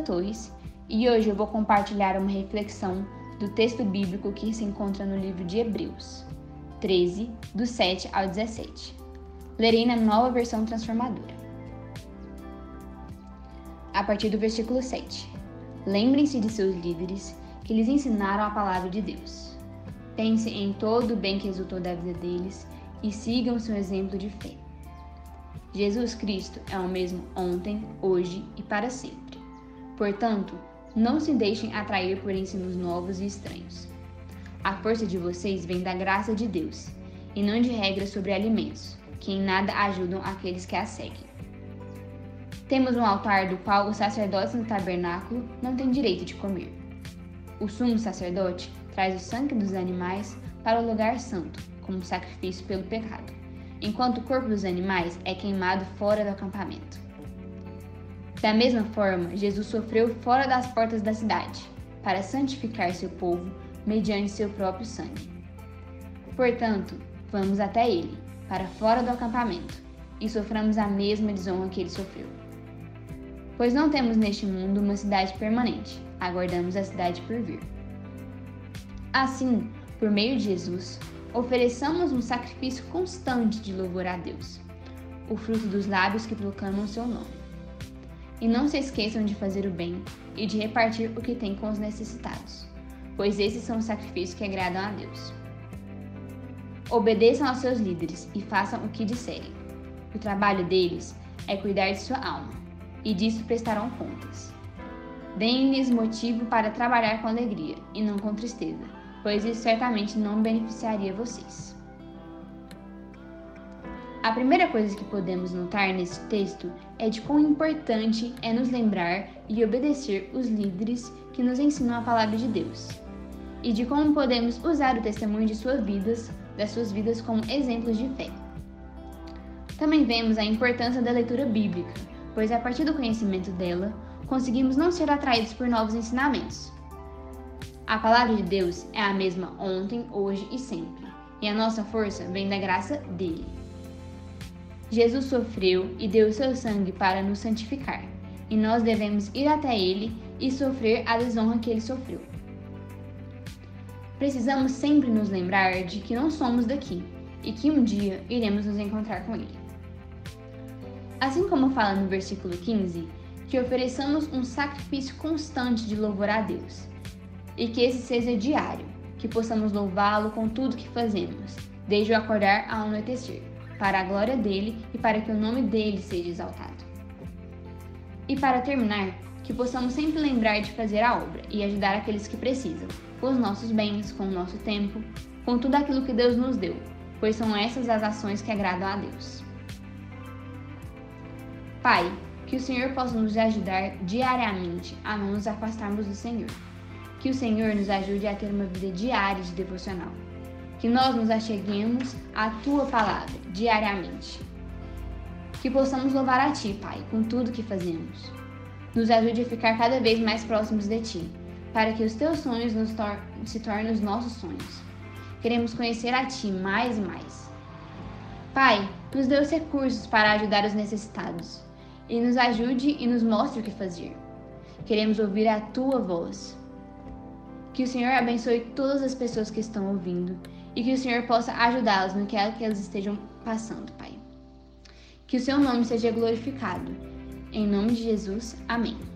Torres e hoje eu vou compartilhar uma reflexão do texto bíblico que se encontra no livro de Hebreus 13, do 7 ao 17. Lerei na nova versão transformadora. A partir do versículo 7. Lembrem-se de seus líderes que lhes ensinaram a palavra de Deus. Pense em todo o bem que resultou da vida deles e sigam seu exemplo de fé. Jesus Cristo é o mesmo ontem, hoje e para sempre. Portanto, não se deixem atrair por ensinos novos e estranhos. A força de vocês vem da graça de Deus, e não de regras sobre alimentos, que em nada ajudam aqueles que a seguem. Temos um altar do qual os sacerdotes no tabernáculo não têm direito de comer. O sumo sacerdote traz o sangue dos animais para o lugar santo, como sacrifício pelo pecado enquanto o corpo dos animais é queimado fora do acampamento. Da mesma forma, Jesus sofreu fora das portas da cidade, para santificar seu povo mediante seu próprio sangue. Portanto, vamos até ele, para fora do acampamento, e soframos a mesma desonra que ele sofreu. Pois não temos neste mundo uma cidade permanente, aguardamos a cidade por vir. Assim, por meio de Jesus, ofereçamos um sacrifício constante de louvor a Deus, o fruto dos lábios que proclamam seu nome. E não se esqueçam de fazer o bem e de repartir o que tem com os necessitados, pois esses são os sacrifícios que agradam a Deus. Obedeçam aos seus líderes e façam o que disserem. O trabalho deles é cuidar de sua alma, e disso prestarão contas. Deem-lhes motivo para trabalhar com alegria e não com tristeza pois isso certamente não beneficiaria vocês. A primeira coisa que podemos notar nesse texto é de quão importante é nos lembrar e obedecer os líderes que nos ensinam a palavra de Deus, e de como podemos usar o testemunho de suas vidas, das suas vidas como exemplos de fé. Também vemos a importância da leitura bíblica, pois a partir do conhecimento dela, conseguimos não ser atraídos por novos ensinamentos, a palavra de Deus é a mesma ontem, hoje e sempre, e a nossa força vem da graça dele. Jesus sofreu e deu seu sangue para nos santificar, e nós devemos ir até ele e sofrer a desonra que ele sofreu. Precisamos sempre nos lembrar de que não somos daqui e que um dia iremos nos encontrar com ele. Assim como fala no versículo 15, que ofereçamos um sacrifício constante de louvor a Deus e que esse seja diário, que possamos louvá-lo com tudo que fazemos, desde o acordar ao anoitecer, para a glória dele e para que o nome dele seja exaltado. E para terminar, que possamos sempre lembrar de fazer a obra e ajudar aqueles que precisam, com os nossos bens, com o nosso tempo, com tudo aquilo que Deus nos deu, pois são essas as ações que agradam a Deus. Pai, que o Senhor possa nos ajudar diariamente a não nos afastarmos do Senhor que o Senhor nos ajude a ter uma vida diária de devocional. Que nós nos acheguemos à tua palavra diariamente. Que possamos louvar a ti, Pai, com tudo que fazemos. Nos ajude a ficar cada vez mais próximos de ti, para que os teus sonhos tor se tornem os nossos sonhos. Queremos conhecer a ti mais e mais. Pai, nos dê os recursos para ajudar os necessitados e nos ajude e nos mostre o que fazer. Queremos ouvir a tua voz. Que o Senhor abençoe todas as pessoas que estão ouvindo e que o Senhor possa ajudá-las no que é que elas estejam passando, Pai. Que o seu nome seja glorificado. Em nome de Jesus, amém.